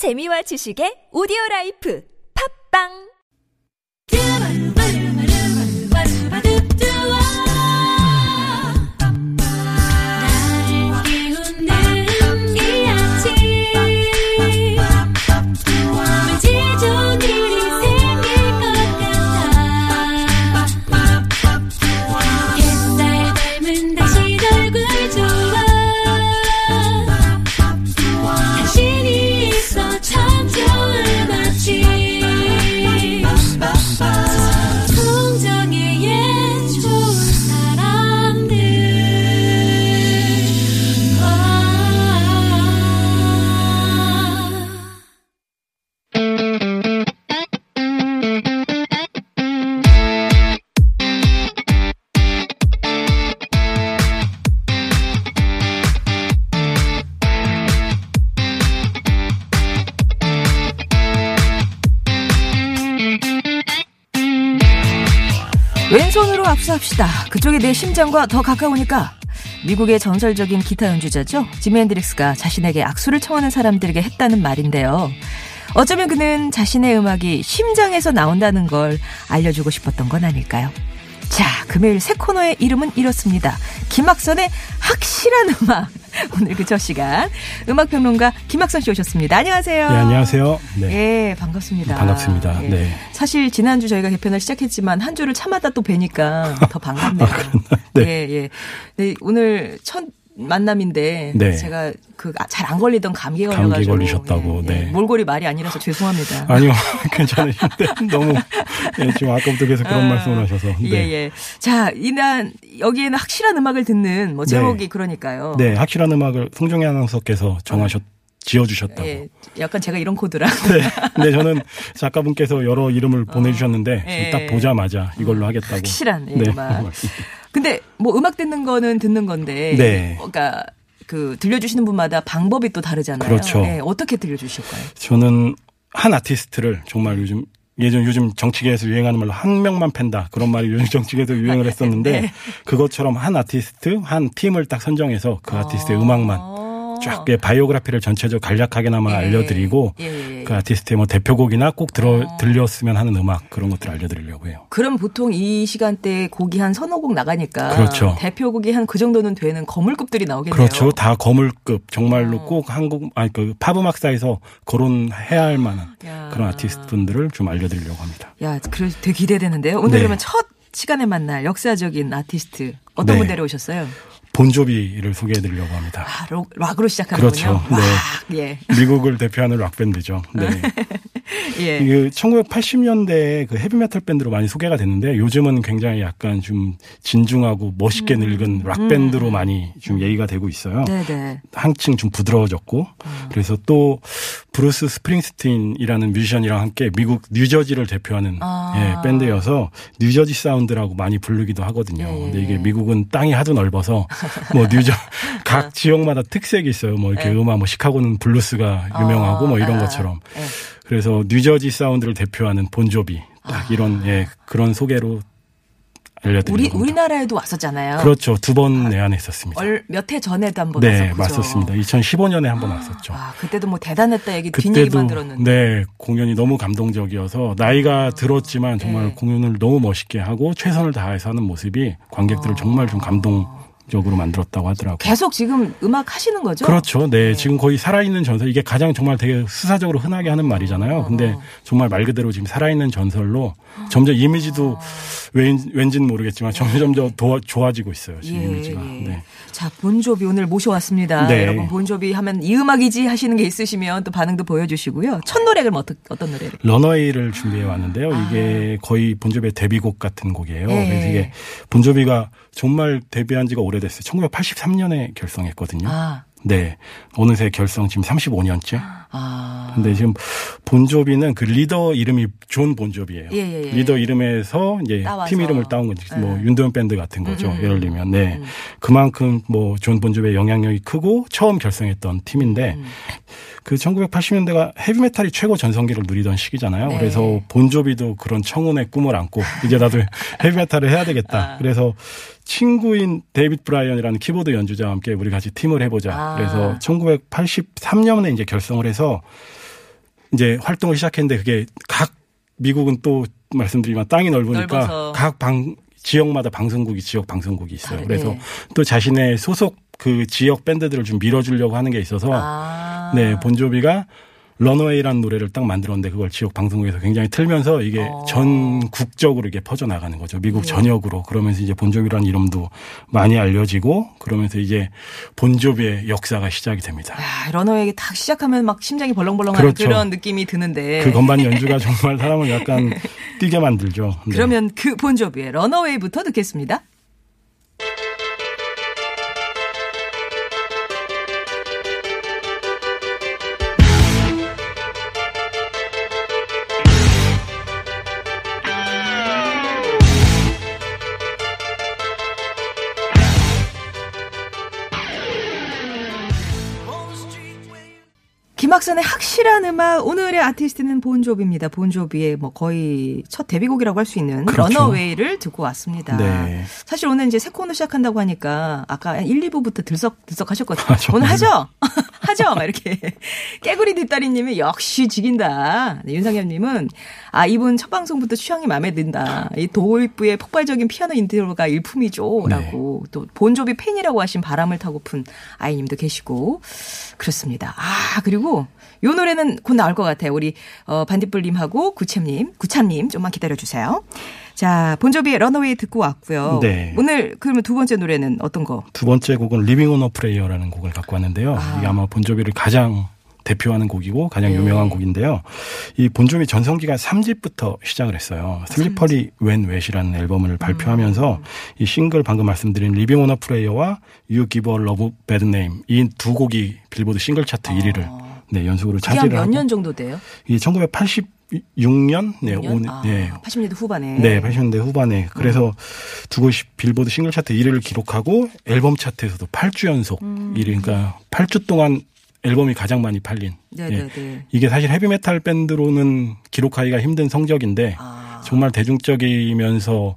재미와 지식의 오디오 라이프. 팝빵 왼손으로 압수합시다. 그쪽이 내 심장과 더 가까우니까. 미국의 전설적인 기타 연주자죠. 지미 앤드릭스가 자신에게 악수를 청하는 사람들에게 했다는 말인데요. 어쩌면 그는 자신의 음악이 심장에서 나온다는 걸 알려주고 싶었던 건 아닐까요? 자, 금요일 새 코너의 이름은 이렇습니다. 김학선의 확실한 음악. 오늘 그저 시간 음악 평론가 김학선 씨 오셨습니다. 안녕하세요. 네, 안녕하세요. 네. 예, 반갑습니다. 반갑습니다. 예. 네. 사실 지난주 저희가 개편을 시작했지만 한 주를 참았다 또 뵈니까 더 반갑네요. 네. 예, 예. 네, 오늘 첫 만남인데 네. 제가 그 잘 안 걸리던 감기에 감기 걸려가지고 걸리셨다고, 예, 예. 네. 몰골이 말이 아니라서 죄송합니다. 아니요, 괜찮으신데 너무 예, 지금 아까부터 계속 그런 아, 말씀을 하셔서. 네. 예, 예. 자, 이날 여기에는 확실한 음악을 듣는 뭐 제목이 네. 그러니까요. 네, 확실한 음악을 송정혜 아나운서께서 정하셨 지어주셨다고. 예, 약간 제가 이런 코드라. 네, 근데 저는 작가분께서 여러 이름을 보내주셨는데 예. 딱 보자마자 이걸로 하겠다고. 확실한 예, 네. 근데 뭐 음악 듣는 거는 듣는 건데, 네. 그러니까 그 들려주시는 분마다 방법이 또 다르잖아요. 그렇죠. 예, 어떻게 들려주실까요? 저는 한 아티스트를 정말 요즘 예전 요즘 정치계에서 유행하는 말로 한 명만 팬다 그런 말이 요즘 정치계에서 유행을 했었는데 네. 그것처럼 한 아티스트 한 팀을 딱 선정해서 그 아티스트의 음악만 어. 쫙 예, 바이오그래피를 전체적으로 간략하게나마 예. 알려드리고 예, 예. 그 아티스트의 뭐 대표곡이나 꼭 들어 어. 들렸으면 하는 음악 그런 것들을 알려드리려고 해요. 그럼 보통 이 시간대에 곡이 한 서너 곡 나가니까 그렇죠. 대표곡이 한 그 정도는 되는 거물급들이 나오겠네요. 그렇죠. 다 거물급 정말로 어. 꼭 한국 아니 그 팝음악사에서 거론해야 할 만한 야. 그런 아티스트분들을 좀 알려드리려고 합니다. 야, 그래 되게 기대되는데요. 오늘 네. 그러면 첫 시간에 만날 역사적인 아티스트 어떤 네. 분 데려오셨어요? 본조비를 소개해드리려고 합니다. 아, 록, 락으로 시작하는군요. 그렇죠. 락, 네. 예. 미국을 대표하는 락 밴드죠. 네. 예. 그 1980년대에 그 헤비메탈 밴드로 많이 소개가 됐는데 요즘은 굉장히 약간 좀 진중하고 멋있게 늙은 락 밴드로 많이 좀 얘기가 되고 있어요. 음. 네네. 한층 좀 부드러워졌고 그래서 또 브루스 스프링스틴이라는 뮤지션이랑 함께 미국 뉴저지를 대표하는 아. 예, 밴드여서 뉴저지 사운드라고 많이 부르기도 하거든요. 예, 예, 근데 이게 예. 미국은 땅이 하도 넓어서 뭐 뉴저 각 지역마다 특색이 있어요. 뭐 이렇게 음악 뭐 시카고는 블루스가 유명하고 뭐 이런 아, 것처럼 예. 그래서 뉴저지 사운드를 대표하는 본조비 딱 이런 예 그런 소개로 알려드리려고 우리. 우리나라에도 왔었잖아요. 그렇죠 두번 내한했었습니다. 몇 해 전에도 한번 네, 왔었죠. 맞섰습니다. 2015년에 한번 왔었죠. 아, 그때도 뭐 대단했다 얘기 뒷얘기만 들었는데. 네 공연이 너무 감동적이어서 나이가 들었지만 정말 네. 공연을 너무 멋있게 하고 최선을 다해서 하는 모습이 관객들을 정말 좀 감동 적으로 만들었다고 하더라고요. 계속 지금 음악 하시는 거죠? 그렇죠. 네, 지금 거의 살아있는 전설. 이게 가장 정말 되게 수사적으로 흔하게 하는 말이잖아요. 근데 어. 정말 말 그대로 지금 살아있는 전설로 점점 이미지도 왠, 왠지는 모르겠지만 점점 더 도와- 좋아지고 있어요. 지금 이미지가. 예. 네. 자, 본조비 오늘 모셔왔습니다. 네. 여러분, 본조비 하면 이 음악이지 하시는 게 있으시면 또 반응도 보여주시고요. 첫 노래를 어떤, 어떤 노래를? 런어웨이를 준비해 왔는데요. 이게 거의 본조비의 데뷔곡 같은 곡이에요. 아. 예. 그래서 이게 본조비가 정말 데뷔한 지가 오래 됐어요. 1983년에 결성했거든요. 아, 네. 어느새 결성 지금 35년째. 아. 근데 지금 본조비는 그 리더 이름이 존 본조비예요. 예, 예, 예. 리더 이름에서 이제 따와서. 팀 이름을 따온 거지. 뭐 예. 윤도현 밴드 같은 거죠. 음, 음, 예를 들면 네. 그만큼 뭐 존 본조비의 영향력이 크고 처음 결성했던 팀인데 음. 그 1980년대가 헤비메탈이 최고 전성기를 누리던 시기잖아요. 네. 그래서 본조비도 그런 청운의 꿈을 안고 이제 나도 헤비메탈을 해야 되겠다. 아. 그래서 친구인 데이빗 브라이언이라는 키보드 연주자와 함께 우리 같이 팀을 해보자. 아. 그래서 1983년에 이제 결성을 해서 이제 활동을 시작했는데 그게 각 미국은 또 말씀드리면 땅이 넓으니까. 각 방 지역마다 방송국이 지역 방송국이 있어요. 다르- 그래서 예. 또 자신의 소속 그 지역 밴드들을 좀 밀어주려고 하는 게 있어서 아. 네 본조비가 Runaway라는 노래를 딱 만들었는데 그걸 지역 방송국에서 굉장히 틀면서 이게 어. 전국적으로 이게 퍼져 나가는 거죠. 미국 예. 전역으로. 그러면서 이제 본조비라는 이름도 많이 알려지고 그러면서 이제 본조비의 역사가 시작이 됩니다. 야, 러너에게 딱 시작하면 막 심장이 벌렁벌렁하는 그렇죠. 그런 느낌이 드는데. 그 건반 연주가 정말 사람을 약간 뛰게 만들죠. 네. 그러면 그 본조비의 러너웨이부터 듣겠습니다. 김학선의 확실한 음악 오늘의 아티스트는 본조비입니다. 본조비의 뭐 거의 첫 데뷔곡이라고 할 수 있는 그렇죠. Runaway를 듣고 왔습니다. 네. 사실 오늘 이제 새 코너 시작한다고 하니까 아까 한 1, 2부부터 들썩 들썩 하셨거든요. 아? 오늘 하죠? 하죠? 막 이렇게 깨구리 뒷다리님이 역시 죽인다. 네, 윤상현님은 아 이분 첫 방송부터 취향이 마음에 든다. 이 도입부의 폭발적인 피아노 인트로가 일품이죠라고 네. 또 본조비 팬이라고 하신 바람을 타고픈 아이님도 계시고 그렇습니다. 아 그리고 요 노래는 곧 나올 것 같아요. 우리 어, 반딧불님하고 구참님, 구참님 좀만 기다려 주세요. 자 본조비의 Runaway 듣고 왔고요. 네. 오늘 그러면 두 번째 노래는 어떤 거? 두 번째 곡은 Livin' on a Prayer라는 곡을 갖고 왔는데요. 아. 이게 아마 본조비를 가장 대표하는 곡이고 가장 네. 유명한 곡인데요. 이 본조비 전성기가 3집부터 시작을 했어요. Slippery When Wet이라는 앨범을 발표하면서 음. 이 싱글 방금 말씀드린 Livin' on a Prayer와 You Give Love a Bad Name 이두 곡이 빌보드 싱글 차트 1위를 네, 연속으로 한 하고 몇년 정도 돼요? 이게 1986년 네, 6년? 오늘 아, 네. 80년대 후반에. 네, 80년대 후반에. 그래서 두 곡이 빌보드 싱글 차트 1위를 기록하고 앨범 차트에서도 8주 연속 음. 1위. 그러니까 8주 동안 앨범이 가장 많이 팔린. 네네네. 예. 이게 사실 헤비메탈 밴드로는 기록하기가 힘든 성적인데 아. 정말 대중적이면서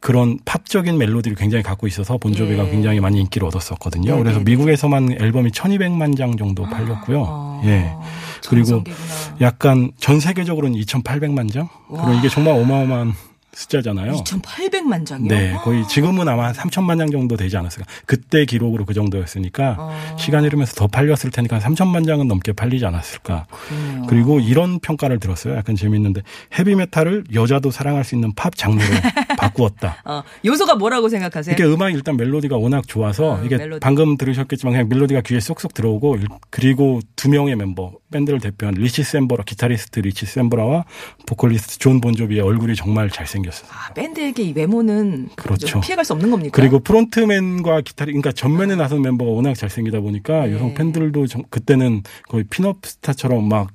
그런 팝적인 멜로디를 굉장히 갖고 있어서 본조비가 예. 굉장히 많이 인기를 얻었었거든요. 네네네. 그래서 미국에서만 앨범이 1200만 장 정도 팔렸고요. 아, 예. 그리고 전성기구나. 약간 전 세계적으로는 2,800만 장? 그럼 이게 정말 어마어마한 숫자잖아요. 2,800만 장이요? 네, 거의 지금은 아마 한 3천만 장 정도 되지 않았을까. 그때 기록으로 그 정도였으니까 어. 시간이 흐르면서 더 팔렸을 테니까 한 3천만 장은 넘게 팔리지 않았을까. 그러네요. 그리고 이런 평가를 들었어요. 약간 재밌는데 헤비메탈을 여자도 사랑할 수 있는 팝 장르로 바꾸었다. 어, 요소가 뭐라고 생각하세요? 이게 음악이 일단 멜로디가 워낙 좋아서 아, 이게 멜로디. 방금 들으셨겠지만 그냥 멜로디가 귀에 쏙쏙 들어오고 일- 그리고 두 명의 멤버 밴드를 대표한 리치 샘버라 기타리스트 리치 샘버라와 보컬리스트 존 본조비의 얼굴이 정말 잘생겼어요. 아, 밴드에게 이 외모는 그렇죠. 좀 피해갈 수 없는 겁니까? 그리고 frontman과 기타리, 그러니까 전면에 나선 멤버가 워낙 잘생기다 보니까 네. 여성 팬들도 정- 그때는 거의 pin-up 스타처럼 막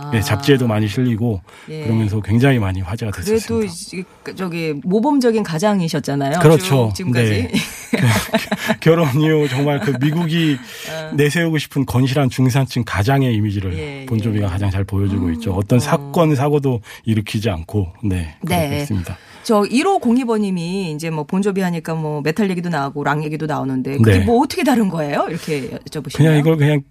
아. 예, 잡지에도 많이 실리고 예. 그러면서 굉장히 많이 화제가 그래도 됐었습니다. 이- 그 저기 모범적인 가장이셨잖아요. 그렇죠. 쭉 지금까지. 네. 결혼 이후 정말 그 미국이 내세우고 싶은 건실한 중산층 가장의 이미지를 어. 예, 본조비가 예. 가장 잘 보여주고 있죠. 어떤 사건 사고도 일으키지 않고 네 그렇게 네. 있습니다. 저 1502번님이 이제 뭐 본조비 하니까 뭐 메탈 얘기도 나오고 락 얘기도 나오는데 그게 네. 뭐 어떻게 다른 거예요? 이렇게 여쭤보시면 그냥 이걸 그냥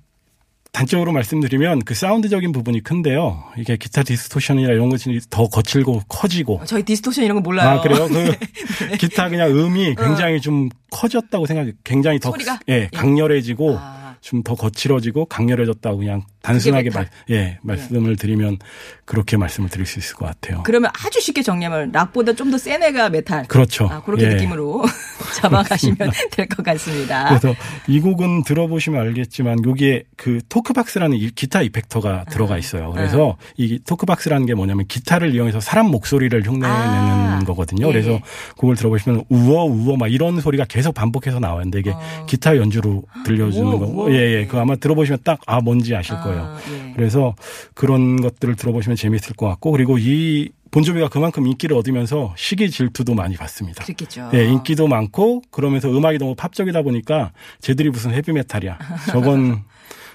단적으로 말씀드리면 그 사운드적인 부분이 큰데요. 이게 기타 distortion이나 이런 것이 더 거칠고 커지고. 저희 distortion 이런 거 몰라요. 아 그래요? 그 기타 그냥 음이 굉장히 좀 커졌다고 생각해. 굉장히 더 어. 소리가? 예 강렬해지고 아. 좀더 거칠어지고 강렬해졌다고 그냥 단순하게. 말, 예 말씀을 드리면 그렇게 말씀을 드릴 수 있을 것 같아요. 그러면 아주 쉽게 정리하면 락보다 좀 더 센 애가 메탈. 그렇죠. 아, 그렇게 예. 느낌으로 잡아가시면 될 것 같습니다. 그래서 이 곡은 들어보시면 알겠지만 여기에 그 토크박스라는 이 기타 이펙터가 들어가 있어요. 그래서 이 토크박스라는 게 뭐냐면 기타를 이용해서 사람 목소리를 흉내내는 아, 거거든요. 예. 그래서 그걸 들어보시면 우어 우어 막 이런 소리가 계속 반복해서 나오는데 이게 기타 연주로 들려주는 우어, 거. 우어. 예, 예. 그거 아마 들어보시면 딱 아 뭔지 아실 거예요. 아, 예. 그래서 그런 것들을 들어보시면 재밌을 것 같고 그리고 이 본조비가 그만큼 인기를 얻으면서 시기 질투도 많이 받습니다. 그렇겠죠. 예, 인기도 많고 그러면서 음악이 너무 팝적이다 보니까 쟤들이 무슨 헤비메탈이야. 저건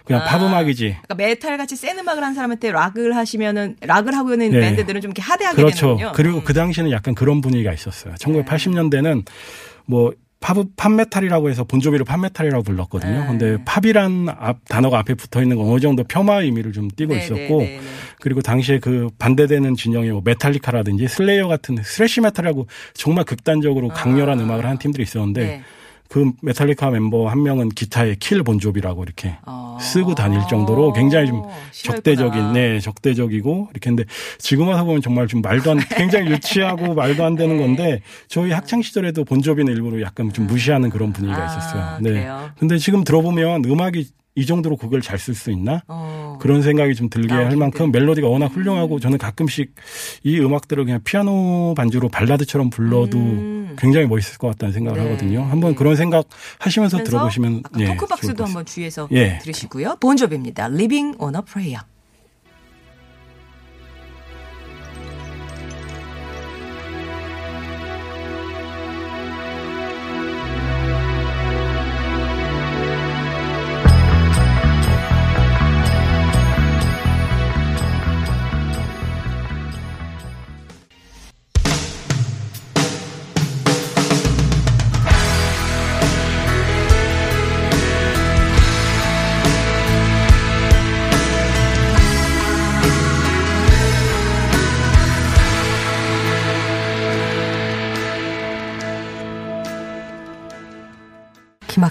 그냥 아. 팝 음악이지. 그러니까 메탈 같이 센 음악을 한 사람한테 락을 하시면은 락을 하고 있는 네. 밴드들은 좀 이렇게 하대하게 그렇죠. 되는군요. 그리고 음. 그 당시에는 약간 그런 분위기가 있었어요. 1980년대는 뭐 팝, 팝메탈이라고 해서 본조비를 팝메탈이라고 불렀거든요. 네. 근데 팝이란 앞, 단어가 앞에 붙어 있는 건 어느 정도 폄하 의미를 좀 띠고 네, 있었고 네, 네, 네. 그리고 당시에 그 반대되는 진영의 뭐 메탈리카라든지 슬레이어 같은 thrash 메탈이라고 정말 극단적으로 강렬한 음악을 하는 팀들이 있었는데 아. 네. 그 메탈리카 멤버 한 명은 기타에 Kill 본조비라고 이렇게 아. 쓰고 다닐 정도로 굉장히 좀 싫어했구나. 적대적인, 네, 적대적이고 이렇게 했는데 지금 와서 보면 정말 좀 말도 안, 굉장히 유치하고 말도 안 되는 네. 건데 저희 학창 시절에도 본조비는 일부러 약간 좀 무시하는 그런 분위기가 아, 있었어요. 네. 그래요? 근데 지금 들어보면 음악이 이 정도로 그걸 잘쓸 수 있나? 어. 그런 생각이 좀 들게 나오기 할 만큼. 멜로디가 워낙 훌륭하고 저는 가끔씩 이 음악들을 그냥 피아노 반주로 발라드처럼 불러도 음. 굉장히 멋있을 것 같다는 생각을 네. 하거든요. 한번 그런 생각 하시면서 들어보시면 아까 예, 토크박스도. 한번 주의해서 예. 들으시고요. 본조비입니다. Living on a Prayer.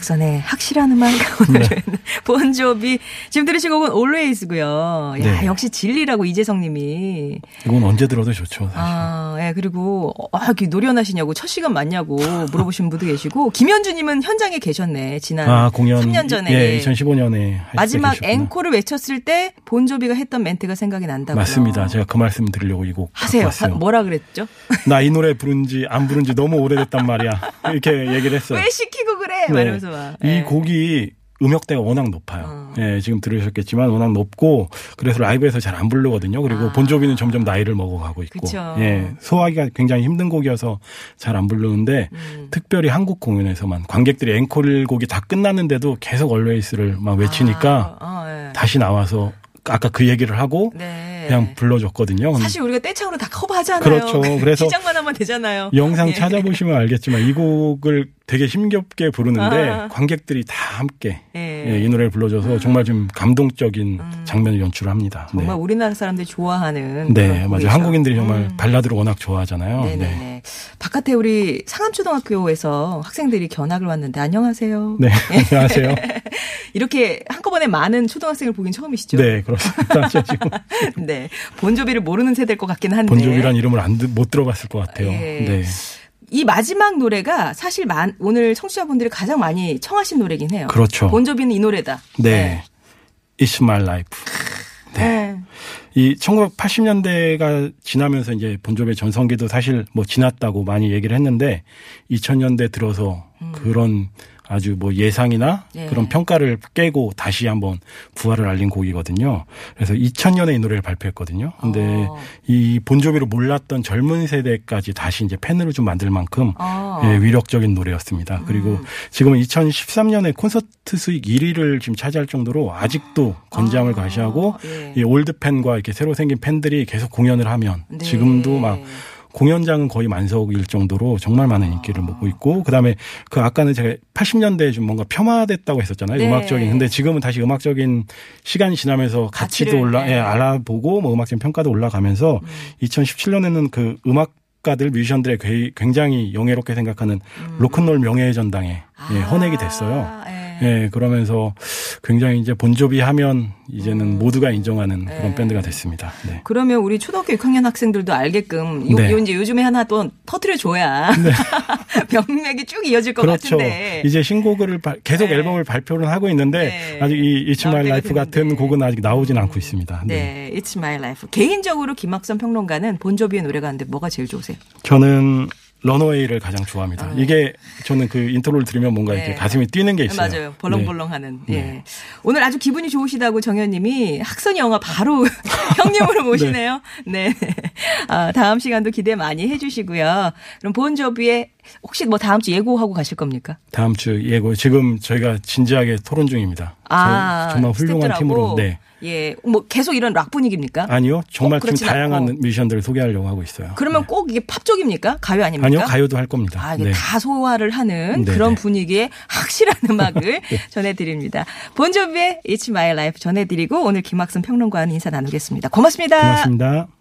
김학선의 확실한 음악 오늘은 본조비 지금 들으신 곡은 Always고요. 야 네. 역시 진리라고 이재성님이 이건 언제 들어도 좋죠. 사실. 아, 예, 그리고, 아, 이렇게 노련하시냐고, 첫 시간 맞냐고 물어보신 분도 계시고, 김현주님은 현장에 계셨네, 지난 아, 공연 3년 전에. 예, 2015년에 마지막 앵콜을 외쳤을 때, 본조비가 했던 멘트가 생각이 난다고요. 맞습니다. 제가 그 말씀 드리려고 이 곡 하세요. 하- 뭐라 그랬죠? 나 이 노래 부른지 안 부른지 너무 오래됐단 말이야. 이렇게 얘기를 했어요. 왜 시키고? 네. 말하면서 막. 이 예. 곡이 음역대가 워낙 높아요. 어. 예, 지금 들으셨겠지만 워낙 높고 그래서 라이브에서 잘 안 부르거든요. 그리고 아. 본조비는 점점 나이를 먹어가고 있고, 그쵸. 예, 소화하기가 굉장히 힘든 곡이어서 잘 안 부르는데 음. 특별히 한국 공연에서만 관객들이 앵콜 곡이 다 끝났는데도 계속 얼웨이스를 막 외치니까 아, 아, 예. 다시 나와서 아까 그 얘기를 하고 네. 그냥 불러줬거든요. 사실 우리가 떼창으로 다 커버하잖아요. 그렇죠. 그래서 시작만 하면 되잖아요. 영상 예. 찾아보시면 알겠지만 이 곡을 되게 힘겹게 부르는데 아. 관객들이 다 함께 예. 예, 이 노래를 불러줘서 정말 좀 감동적인 장면을 연출합니다. 음. 정말 네, 우리나라 사람들이 좋아하는 네 맞아요. 한국인들이 정말 음. 발라드를 워낙 좋아하잖아요. 네네네. 네. 바깥에 우리 상암초등학교에서 학생들이 견학을 왔는데 안녕하세요. 네, 안녕하세요. 이렇게 한꺼번에 많은 초등학생을 보긴 처음이시죠? 네, 그렇습니다. 저 지금 네. 본조비를 모르는 세대일 것 같긴 한데. 본조비란 이름을 안, 들- 못 들어봤을 것 같아요. 예. 네. 이 마지막 노래가 사실 만- 오늘 청취자분들이 가장 많이 청하신 노래긴 해요. 그렇죠. 본조비는 이 노래다. 네. It's my life. 네. 이 1980년대가 지나면서 이제 본조비의 전성기도 사실 뭐 지났다고 많이 얘기를 했는데 2000년대 들어서 그런 아주 뭐 예상이나 예. 그런 평가를 깨고 다시 한번 부활을 알린 곡이거든요. 그래서 2000년에 이 노래를 발표했거든요. 근데 어. 이 본조비를 몰랐던 젊은 세대까지 다시 이제 팬으로 좀 만들 만큼 어. 예, 위력적인 노래였습니다. 그리고 음. 지금은 2013년에 콘서트 수익 1위를 지금 차지할 정도로 아직도 건재를 아, 과시하고 예. 이 올드 팬과 이렇게 새로 생긴 팬들이 계속 공연을 하면 네. 지금도 막 공연장은 거의 만석일 정도로 정말 많은 인기를 얻고 있고 그다음에 그 아까는 제가 80년대에 좀 뭔가 폄하됐다고 했었잖아요. 네. 음악적인. 근데 지금은 다시 음악적인 시간이 지나면서 가치도 올라 네. 예, 알아보고 뭐 음악적인 평가도 올라가면서 2017년에는 그 음악 가들 뮤지션들의 괴- 굉장히 영예롭게 생각하는 로큰롤 명예의 전당에 예, 헌액이 됐어요. 음. 아, 예. 예, 그러면서 굉장히 이제 본조비 하면 이제는 음. 모두가 인정하는 그런 네. 밴드가 됐습니다. 네. 그러면 우리 초등학교 6학년 학생들도 알게끔 요, 네. 요 이제 요즘에 하나 또 터트려 줘야 명맥이 쭉 이어질 것 그렇죠. 같은데. 이제 신곡을 발- 계속 네. 앨범을 발표를 하고 있는데 네. 아직 이 It's My Life 같은. 곡은 아직 나오진 않고 있습니다. 네. 네, It's My Life. 개인적으로 김학선 평론가는 본조비의 노래가 있는데 뭐가 제일 좋으세요? 저는 Runaway를 가장 좋아합니다. 이게 저는 그 인트로를 들으면 뭔가 이렇게 네. 가슴이 뛰는 게 있어요. 맞아요. 벌렁벌렁하는. 네. 예. 오늘 아주 기분이 좋으시다고 정현님이 학선이 형아 바로 형님으로 모시네요. 네. 아, 다음 시간도 기대 많이 해주시고요. 그럼 본조비의 혹시 뭐 다음 주 예고하고 가실 겁니까? 다음 주 예고 지금 저희가 진지하게 토론 중입니다. 아, 정말 훌륭한? 팀으로 네. 예, 뭐 계속 이런 락 분위기입니까? 아니요. 정말 그렇진 다양한 않고. 뮤지션들을 소개하려고 하고 있어요. 그러면 꼭 이게 팝 쪽입니까? 가요 아닙니까? 아니요. 가요도 할 겁니다. 아, 이게 네. 다 소화를 하는 네, 그런 네. 분위기의 확실한 음악을 전해드립니다. 본조비의 It's My Life 전해드리고 오늘 김학순 평론가와는 인사 나누겠습니다. 고맙습니다. 고맙습니다.